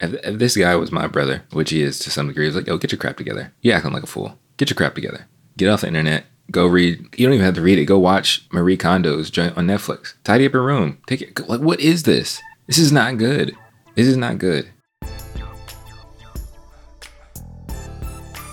If, this guy was my brother, which he is to some degree, he's like, yo, get your crap together. You acting like a fool. Get your crap together. Get off the internet. Go read. You don't even have to read it. Go watch Marie Kondo's joint on Netflix. Tidy up your room. Take it. Like, what is this? This is not good. This is not good.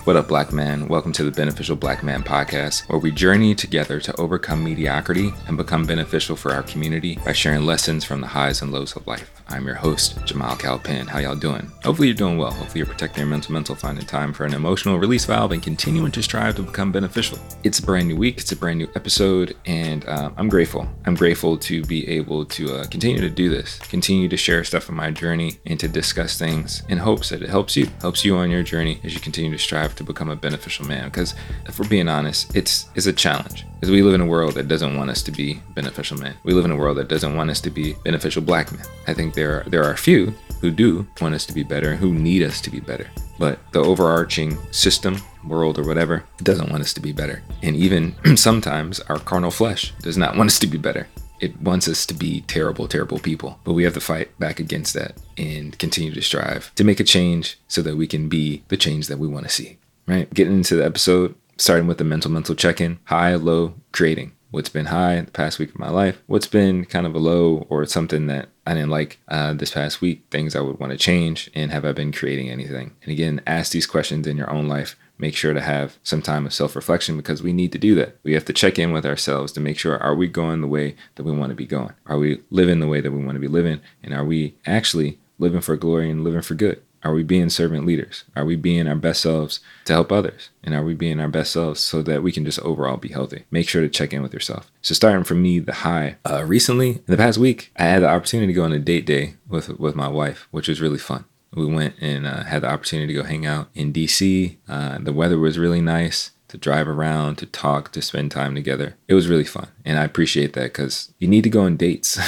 What up, black man? Welcome to the Beneficial Black Man podcast, where we journey together to overcome mediocrity and become beneficial for our community by sharing lessons from the highs and lows of life. I'm your host, Jamal Calpin. How y'all doing? Hopefully you're doing well. Hopefully you're protecting your mental mental, finding time for an emotional release valve, and continuing to strive to become beneficial. It's a brand new week. It's a brand new episode, and uh, I'm grateful. I'm grateful to be able to uh, continue to do this, continue to share stuff in my journey, and to discuss things in hopes that it helps you, helps you on your journey as you continue to strive to become a beneficial man. Because if we're being honest, it's it's a challenge. Because we live in a world that doesn't want us to be beneficial men. We live in a world that doesn't want us to be beneficial black men. I think there are, there are a few who do want us to be better and who need us to be better. But the overarching system, world, or whatever doesn't want us to be better. And even sometimes our carnal flesh does not want us to be better. It wants us to be terrible, terrible people. But we have to fight back against that and continue to strive to make a change so that we can be the change that we want to see. Right? Getting into the episode, starting with the mental mental check-in high low creating what's been high the past week of my life what's been kind of a low or something that i didn't like uh, this past week things i would want to change and have i been creating anything? And again ask these questions in your own life. Make sure to have some time of self-reflection because we need to do that. We have to check in with ourselves to make sure are we going the way that we want to be going? Are we living the way that we want to be living? And are we actually living for glory and living for good are we being servant leaders? Are we being our best selves to help others? And are we being our best selves so that we can just overall be healthy? Make sure to check in with yourself. So starting from me, the high. Uh, recently, in the past week, I had the opportunity to go on a date day with with my wife, which was really fun. We went and uh, had the opportunity to go hang out in DC. Uh, the weather was really nice to drive around, to talk, to spend time together. It was really fun. And I appreciate that because you need to go on dates.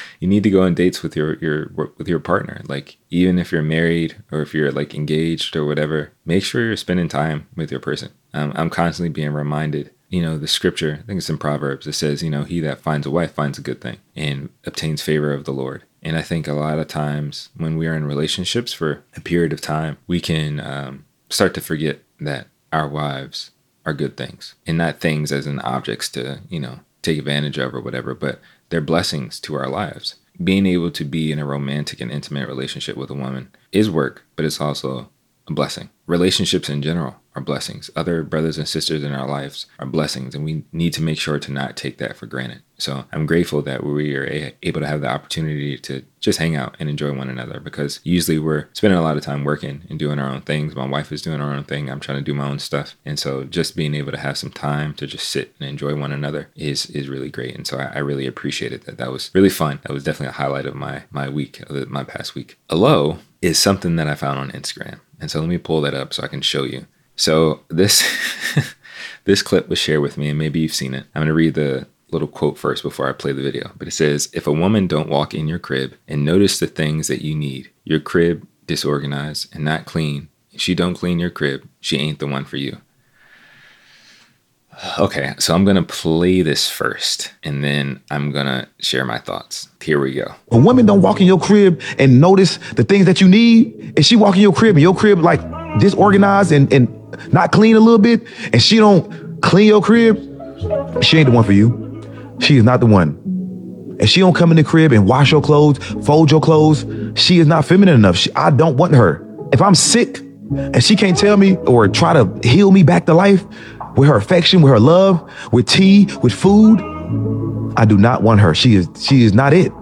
you need to go on dates with your, your with your partner. Like even if you're married or if you're like engaged or whatever, make sure you're spending time with your person. Um, I'm constantly being reminded you know, the scripture, I think it's in Proverbs, it says, you know, he that finds a wife finds a good thing and obtains favor of the Lord. And I think a lot of times when we are in relationships for a period of time, we can um, start to forget that our wives are good things and not things as in objects to, you know, take advantage of or whatever, but they're blessings to our lives. Being able to be in a romantic and intimate relationship with a woman is work, but it's also a blessing. Relationships in general are blessings. Other brothers and sisters in our lives are blessings, and we need to make sure to not take that for granted. So I'm grateful that we are able to have the opportunity to just hang out and enjoy one another because usually we're spending a lot of time working and doing our own things. My wife is doing her own thing. I'm trying to do my own stuff. And so just being able to have some time to just sit and enjoy one another is is really great. And so I, I really appreciated that. That was really fun. That was definitely a highlight of my my week, my past week. A low is something that I found on Instagram. And so let me pull that up so I can show you. So this this clip was shared with me, and maybe you've seen it. I'm gonna read the little quote first before I play the video. But it says, "If a woman don't walk in your crib and notice the things that you need, your crib disorganized and not clean, if she don't clean your crib, she ain't the one for you." Okay, so I'm gonna play this first, and then I'm gonna share my thoughts. Here we go. A woman don't walk in your crib and notice the things that you need, and she walk in your crib and your crib like disorganized and, and not clean a little bit, and she don't clean your crib, she ain't the one for you. She is not the one. If she don't come in the crib and wash your clothes, fold your clothes, she is not feminine enough. She, I don't want her. If I'm sick and she can't tell me or try to heal me back to life with her affection, with her love, with tea, with food, I do not want her. She is she is not it.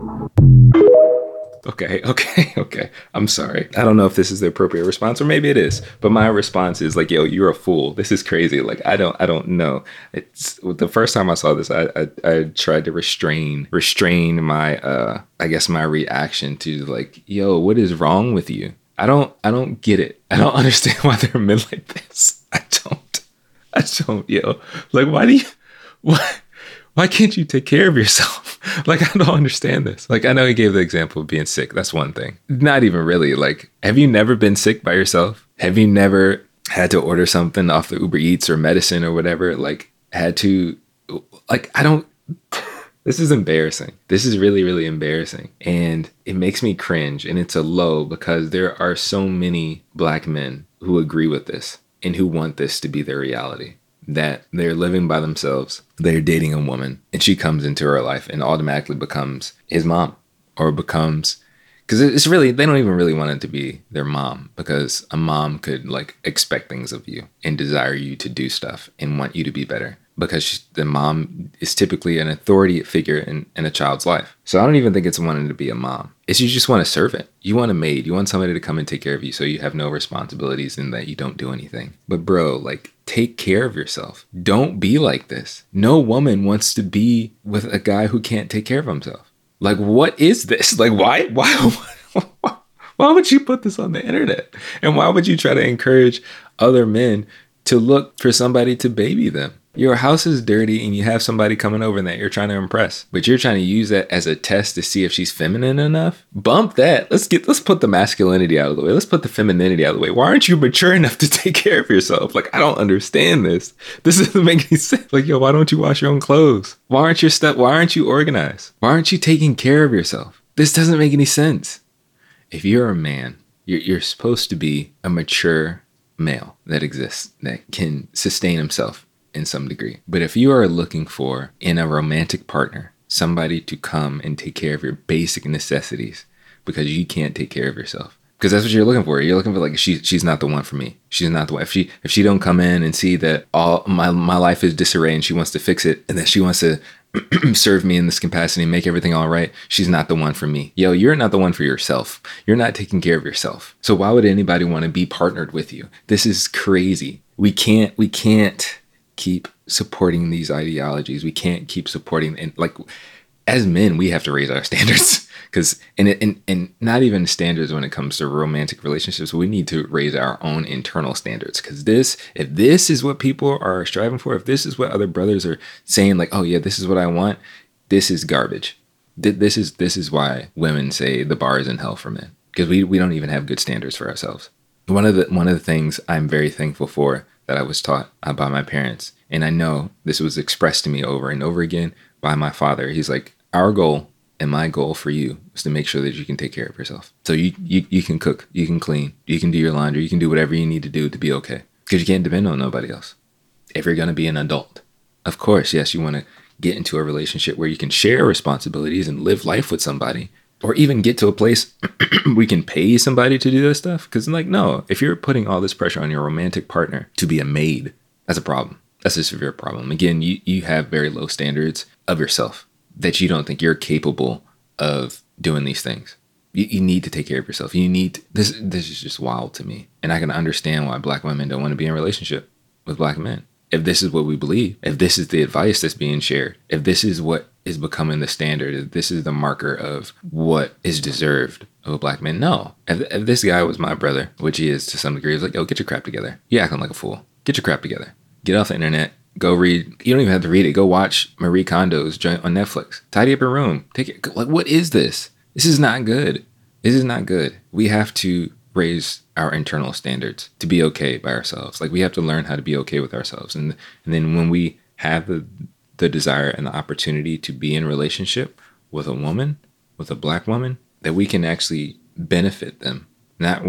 Okay, okay, okay. I'm sorry. I don't know if this is the appropriate response or maybe it is, but my response is like, "Yo, you're a fool. This is crazy." Like, I don't, I don't know. It's the first time I saw this, I, I, I tried to restrain, restrain my, uh, I guess my reaction to like, "Yo, what is wrong with you?" I don't, I don't get it. I don't understand why they're men like this. I don't, I don't, yo. Like, why do you, what? why can't you take care of yourself? like, I don't understand this. Like, I know he gave the example of being sick. That's one thing. Not even really. Like, have you never been sick by yourself? Have you never had to order something off the Uber Eats or medicine or whatever? Like, had to, like, I don't, This is embarrassing. This is really, really embarrassing. And it makes me cringe. And it's a low because there are so many black men who agree with this and who want this to be their reality. That they're living by themselves, they're dating a woman, and she comes into her life and automatically becomes his mom or becomes because it's really they don't even really want it to be their mom because a mom could like expect things of you and desire you to do stuff and want you to be better because she, the mom is typically an authority figure in, in a child's life. So I don't even think it's wanting to be a mom. It's you just want a servant. You want a maid. You want somebody to come and take care of you so you have no responsibilities and that you don't do anything. But bro, like take care of yourself. Don't be like this. No woman wants to be with a guy who can't take care of himself. Like what is this? Like why why why would you put this on the internet? And why would you try to encourage other men to look for somebody to baby them? Your house is dirty and you have somebody coming over that you're trying to impress, but you're trying to use that as a test to see if she's feminine enough. Bump that. Let's get let's put the masculinity out of the way. Let's put the femininity out of the way. Why aren't you mature enough to take care of yourself? Like I don't understand this. This doesn't make any sense. Like yo, why don't you wash your own clothes? Why aren't your stuff? Why aren't you organized? Why aren't you taking care of yourself? This doesn't make any sense. If you're a man, you're, you're supposed to be a mature male that exists that can sustain himself in some degree. But if you are looking for in a romantic partner somebody to come and take care of your basic necessities because you can't take care of yourself, because that's what you're looking for. You're looking for like she she's not the one for me. She's not the one. If she if she don't come in and see that all my my life is disarray and she wants to fix it and that she wants to serve me in this capacity, and make everything all right, she's not the one for me. Yo, you're not the one for yourself. You're not taking care of yourself. So why would anybody want to be partnered with you? This is crazy. We can't we can't keep supporting these ideologies. We can't keep supporting and like as men, we have to raise our standards because and, and and not even standards when it comes to romantic relationships. We need to raise our own internal standards because this, if this is what people are striving for, if this is what other brothers are saying, like, oh yeah, this is what I want, this is garbage. This is this is why women say the bar is in hell for men because we we don't even have good standards for ourselves. One of the one of the things I'm very thankful for that I was taught uh, by my parents. And I know this was expressed to me over and over again by my father. He's like, Our goal and my goal for you is to make sure that you can take care of yourself. So you, you, you can cook, you can clean, you can do your laundry, you can do whatever you need to do to be okay. Because you can't depend on nobody else. If you're going to be an adult, of course, yes, you want to get into a relationship where you can share responsibilities and live life with somebody or even get to a place we can pay somebody to do this stuff. Because, like, no, if you're putting all this pressure on your romantic partner to be a maid, that's a problem. That's a severe problem. Again, you, you have very low standards of yourself that you don't think you're capable of doing these things. You, you need to take care of yourself. You need to, this. This is just wild to me, and I can understand why black women don't want to be in a relationship with black men. If this is what we believe, if this is the advice that's being shared, if this is what is becoming the standard. This is the marker of what is deserved of a black man. No. If, if this guy was my brother, which he is to some degree, he's like, yo, get your crap together. You acting like a fool. Get your crap together. Get off the internet. Go read. You don't even have to read it. Go watch Marie Kondo's joint on Netflix. Tidy up your room. Take it. Like, what is this? This is not good. This is not good. We have to raise our internal standards to be okay by ourselves. Like we have to learn how to be okay with ourselves. And and then when we have the the desire and the opportunity to be in relationship with a woman, with a black woman, that we can actually benefit them. Not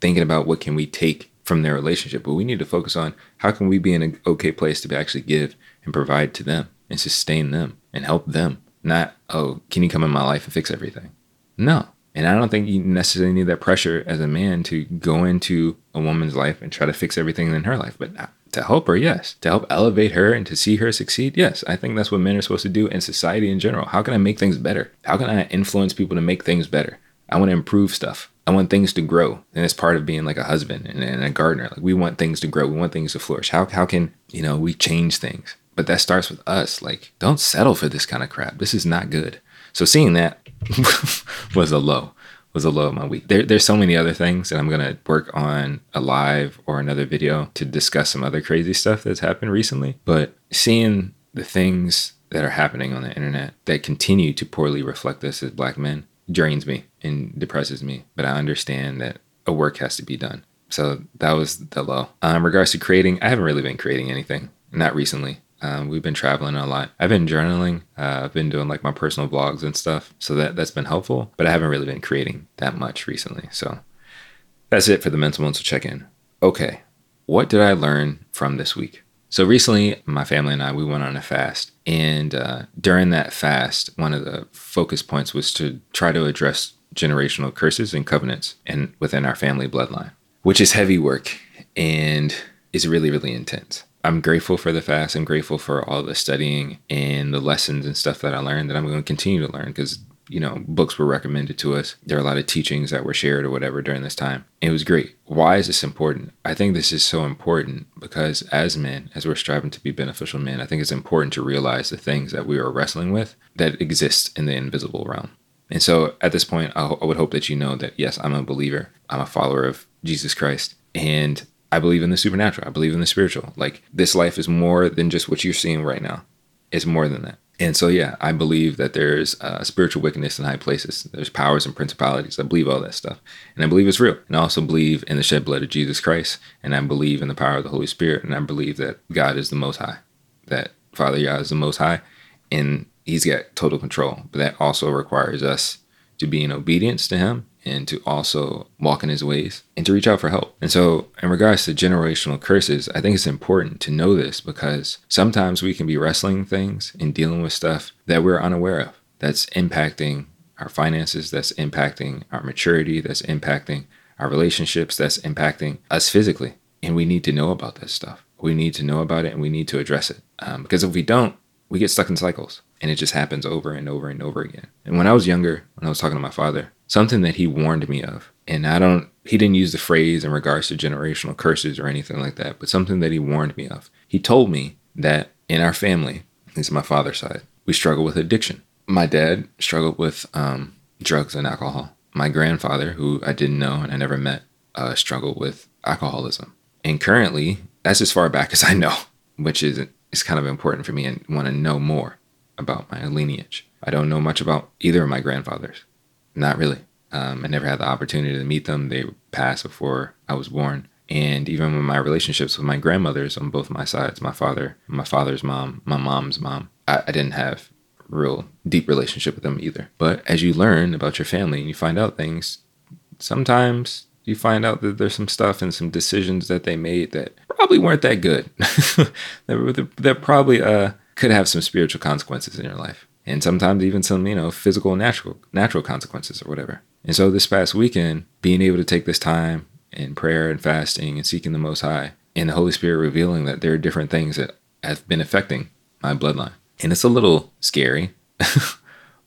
thinking about what can we take from their relationship, but we need to focus on how can we be in an okay place to actually give and provide to them and sustain them and help them. Not, oh, can you come in my life and fix everything? No. And I don't think you necessarily need that pressure as a man to go into a woman's life and try to fix everything in her life. But uh, to help her, yes. To help elevate her and to see her succeed, yes. I think that's what men are supposed to do in society in general. How can I make things better? How can I influence people to make things better? I want to improve stuff. I want things to grow. And it's part of being like a husband and, and a gardener. Like we want things to grow. We want things to flourish. How, how can, you know, we change things? But that starts with us. Like, don't settle for this kind of crap. This is not good. So seeing that was a low was a low of my week. There, there's so many other things, and I'm gonna work on a live or another video to discuss some other crazy stuff that's happened recently. But seeing the things that are happening on the internet that continue to poorly reflect us as black men drains me and depresses me. But I understand that a work has to be done. So that was the low. Um, regards to creating, I haven't really been creating anything. Not recently. Um, we've been traveling a lot. I've been journaling. Uh, I've been doing like my personal vlogs and stuff. So that, that's been helpful, but I haven't really been creating that much recently. So that's it for the mental mental check in. Okay. What did I learn from this week? So recently, my family and I, we went on a fast. And uh, during that fast, one of the focus points was to try to address generational curses and covenants and within our family bloodline, which is heavy work and is really, really intense. I'm grateful for the fast. I'm grateful for all the studying and the lessons and stuff that I learned that I'm going to continue to learn because you know, books were recommended to us. There are a lot of teachings that were shared or whatever during this time. It was great. Why is this important? I think this is so important because as men, as we're striving to be beneficial men, I think it's important to realize the things that we are wrestling with that exist in the invisible realm. And so at this point, I, I would hope that you know that yes, I'm a believer. I'm a follower of Jesus Christ. And I believe in the supernatural. I believe in the spiritual. Like this life is more than just what you're seeing right now. It's more than that. And so, yeah, I believe that there's uh, spiritual wickedness in high places. There's powers and principalities. I believe all that stuff. And I believe it's real. And I also believe in the shed blood of Jesus Christ. And I believe in the power of the Holy Spirit. And I believe that God is the Most High, that Father God is the Most High. And He's got total control. But that also requires us to be in obedience to Him and to also walk in his ways and to reach out for help. And so, in regards to generational curses, I think it's important to know this because sometimes we can be wrestling things and dealing with stuff that we're unaware of that's impacting our finances, that's impacting our maturity, that's impacting our relationships, that's impacting us physically. And we need to know about this stuff. We need to know about it and we need to address it. Um, because if we don't, we get stuck in cycles and it just happens over and over and over again. And when I was younger, when I was talking to my father, something that he warned me of, and I don't, he didn't use the phrase in regards to generational curses or anything like that, but something that he warned me of. He told me that in our family, this is my father's side, we struggle with addiction. My dad struggled with um, drugs and alcohol. My grandfather, who I didn't know and I never met, uh, struggled with alcoholism. And currently, that's as far back as I know, which is, is kind of important for me and want to know more about my lineage. I don't know much about either of my grandfathers. Not really. Um, I never had the opportunity to meet them. They passed before I was born. And even with my relationships with my grandmothers on both my sides, my father, my father's mom, my mom's mom, I, I didn't have real deep relationship with them either. But as you learn about your family and you find out things, sometimes you find out that there's some stuff and some decisions that they made that probably weren't that good. that, that probably uh, could have some spiritual consequences in your life. And sometimes even some you know physical natural natural consequences or whatever. And so this past weekend being able to take this time in prayer and fasting and seeking the most high and the holy spirit revealing that there are different things that have been affecting my bloodline. And it's a little scary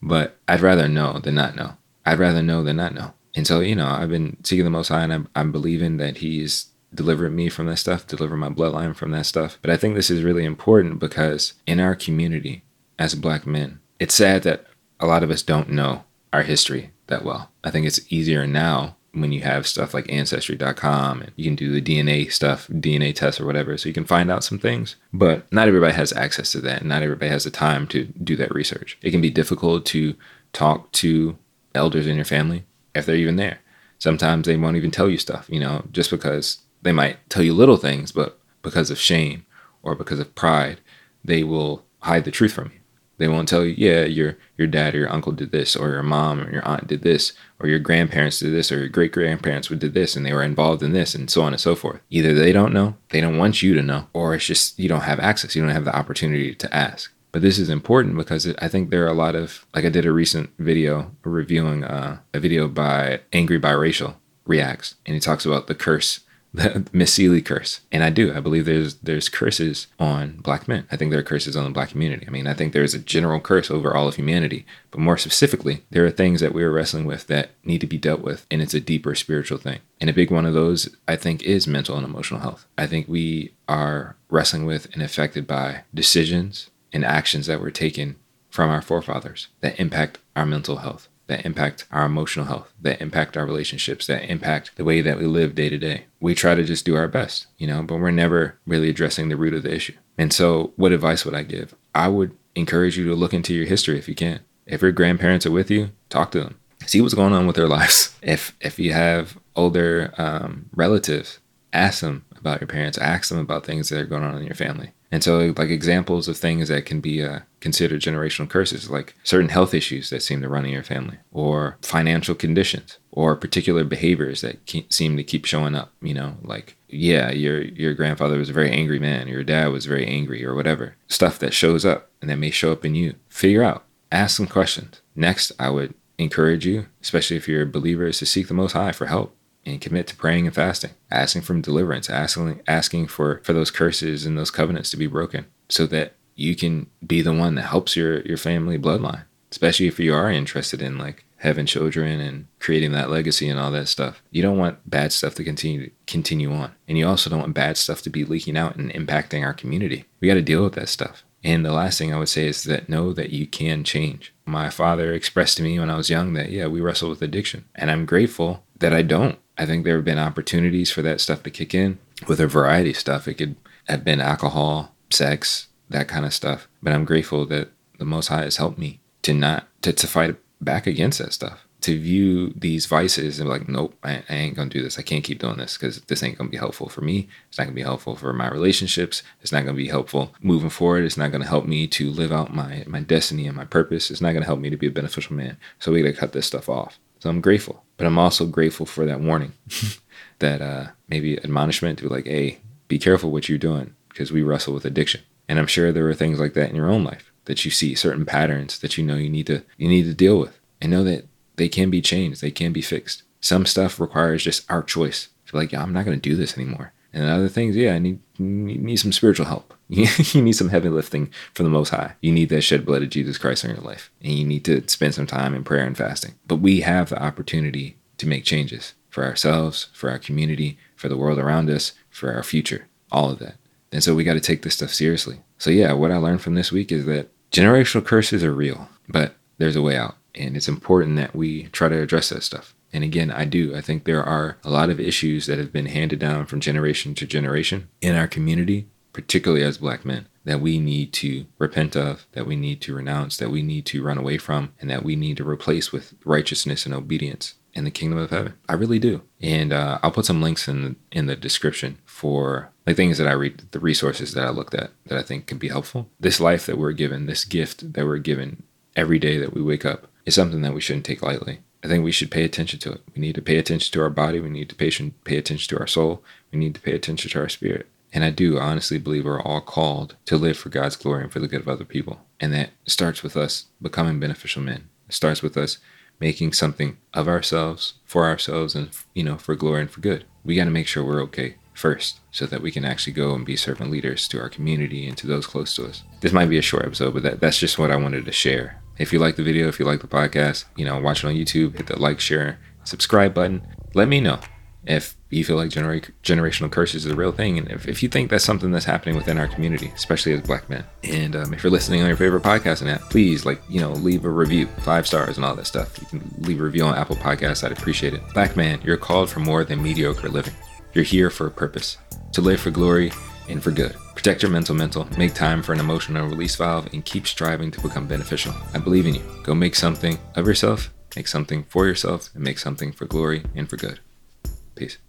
but i'd rather know than not know. I'd rather know than not know and so you know i've been seeking the most high and i'm, I'm believing that he's delivered me from that stuff, delivered my bloodline from that stuff. But I think this is really important because in our community as black men, it's sad that a lot of us don't know our history that well. I think it's easier now when you have stuff like ancestry.com and you can do the DNA stuff, DNA tests or whatever, so you can find out some things. But not everybody has access to that. and Not everybody has the time to do that research. It can be difficult to talk to elders in your family if they're even there. Sometimes they won't even tell you stuff, you know, just because they might tell you little things, but because of shame or because of pride, they will hide the truth from you. They won't tell you, yeah, your your dad or your uncle did this, or your mom or your aunt did this, or your grandparents did this, or your great grandparents did this, and they were involved in this, and so on and so forth. Either they don't know, they don't want you to know, or it's just you don't have access, you don't have the opportunity to ask. But this is important because I think there are a lot of like I did a recent video reviewing uh, a video by Angry Biracial Reacts, and he talks about the curse the Miss Sealy curse. And I do. I believe there's there's curses on black men. I think there are curses on the black community. I mean, I think there's a general curse over all of humanity. But more specifically, there are things that we're wrestling with that need to be dealt with. And it's a deeper spiritual thing. And a big one of those, I think, is mental and emotional health. I think we are wrestling with and affected by decisions and actions that were taken from our forefathers that impact our mental health that impact our emotional health, that impact our relationships, that impact the way that we live day to day. We try to just do our best, you know, but we're never really addressing the root of the issue. And so, what advice would I give? I would encourage you to look into your history if you can. If your grandparents are with you, talk to them. See what's going on with their lives. If if you have older um, relatives, ask them about your parents. Ask them about things that are going on in your family. And so, like examples of things that can be uh, considered generational curses, like certain health issues that seem to run in your family, or financial conditions, or particular behaviors that seem to keep showing up. You know, like yeah, your your grandfather was a very angry man, your dad was very angry, or whatever stuff that shows up and that may show up in you. Figure out, ask some questions. Next, I would encourage you, especially if you're a believer, is to seek the Most High for help and commit to praying and fasting, asking for deliverance, asking asking for for those curses and those covenants to be broken, so that you can be the one that helps your your family bloodline. Especially if you are interested in like having children and creating that legacy and all that stuff. You don't want bad stuff to continue continue on, and you also don't want bad stuff to be leaking out and impacting our community. We got to deal with that stuff. And the last thing I would say is that know that you can change. My father expressed to me when I was young that, yeah, we wrestle with addiction. And I'm grateful that I don't. I think there have been opportunities for that stuff to kick in with a variety of stuff. It could have been alcohol, sex, that kind of stuff. But I'm grateful that the Most High has helped me to not to, to fight back against that stuff. To view these vices and be like, nope, I, I ain't gonna do this. I can't keep doing this because this ain't gonna be helpful for me. It's not gonna be helpful for my relationships. It's not gonna be helpful moving forward. It's not gonna help me to live out my my destiny and my purpose. It's not gonna help me to be a beneficial man. So we gotta cut this stuff off. So I'm grateful, but I'm also grateful for that warning, that uh, maybe admonishment to be like, hey, be careful what you're doing because we wrestle with addiction. And I'm sure there are things like that in your own life that you see certain patterns that you know you need to you need to deal with and know that they can be changed, they can be fixed. Some stuff requires just our choice. Like, yeah, I'm not going to do this anymore. And other things, yeah, I need need some spiritual help. you need some heavy lifting from the Most High. You need that shed blood of Jesus Christ in your life, and you need to spend some time in prayer and fasting. But we have the opportunity to make changes for ourselves, for our community, for the world around us, for our future, all of that. And so we got to take this stuff seriously. So yeah, what I learned from this week is that generational curses are real, but there's a way out, and it's important that we try to address that stuff. And again, I do. I think there are a lot of issues that have been handed down from generation to generation in our community, particularly as black men, that we need to repent of, that we need to renounce, that we need to run away from, and that we need to replace with righteousness and obedience in the kingdom of heaven. I really do. And uh, I'll put some links in the, in the description for like things that I read, the resources that I looked at that I think can be helpful. This life that we're given, this gift that we're given every day that we wake up, is something that we shouldn't take lightly. I think we should pay attention to it. We need to pay attention to our body. We need to pay, pay attention to our soul. We need to pay attention to our spirit. And I do honestly believe we're all called to live for God's glory and for the good of other people. And that starts with us becoming beneficial men. It starts with us making something of ourselves, for ourselves, and, you know, for glory and for good. We got to make sure we're okay first so that we can actually go and be servant leaders to our community and to those close to us. This might be a short episode, but that, that's just what I wanted to share. If you like the video, if you like the podcast, you know, watch it on YouTube, hit the like, share, subscribe button. Let me know if you feel like genera- generational curses is a real thing and if, if you think that's something that's happening within our community especially as black men. And um, if you're listening on your favorite podcasting app please like you know leave a review five stars and all that stuff. You can leave a review on apple podcasts i'd appreciate it. Black man you're called for more than mediocre living. You're here for a purpose to live for glory and for good. Protect your mental mental. Make time for an emotional release valve and keep striving to become beneficial. I believe in you. Go make something of yourself make something for yourself and make something for glory and for good Peace.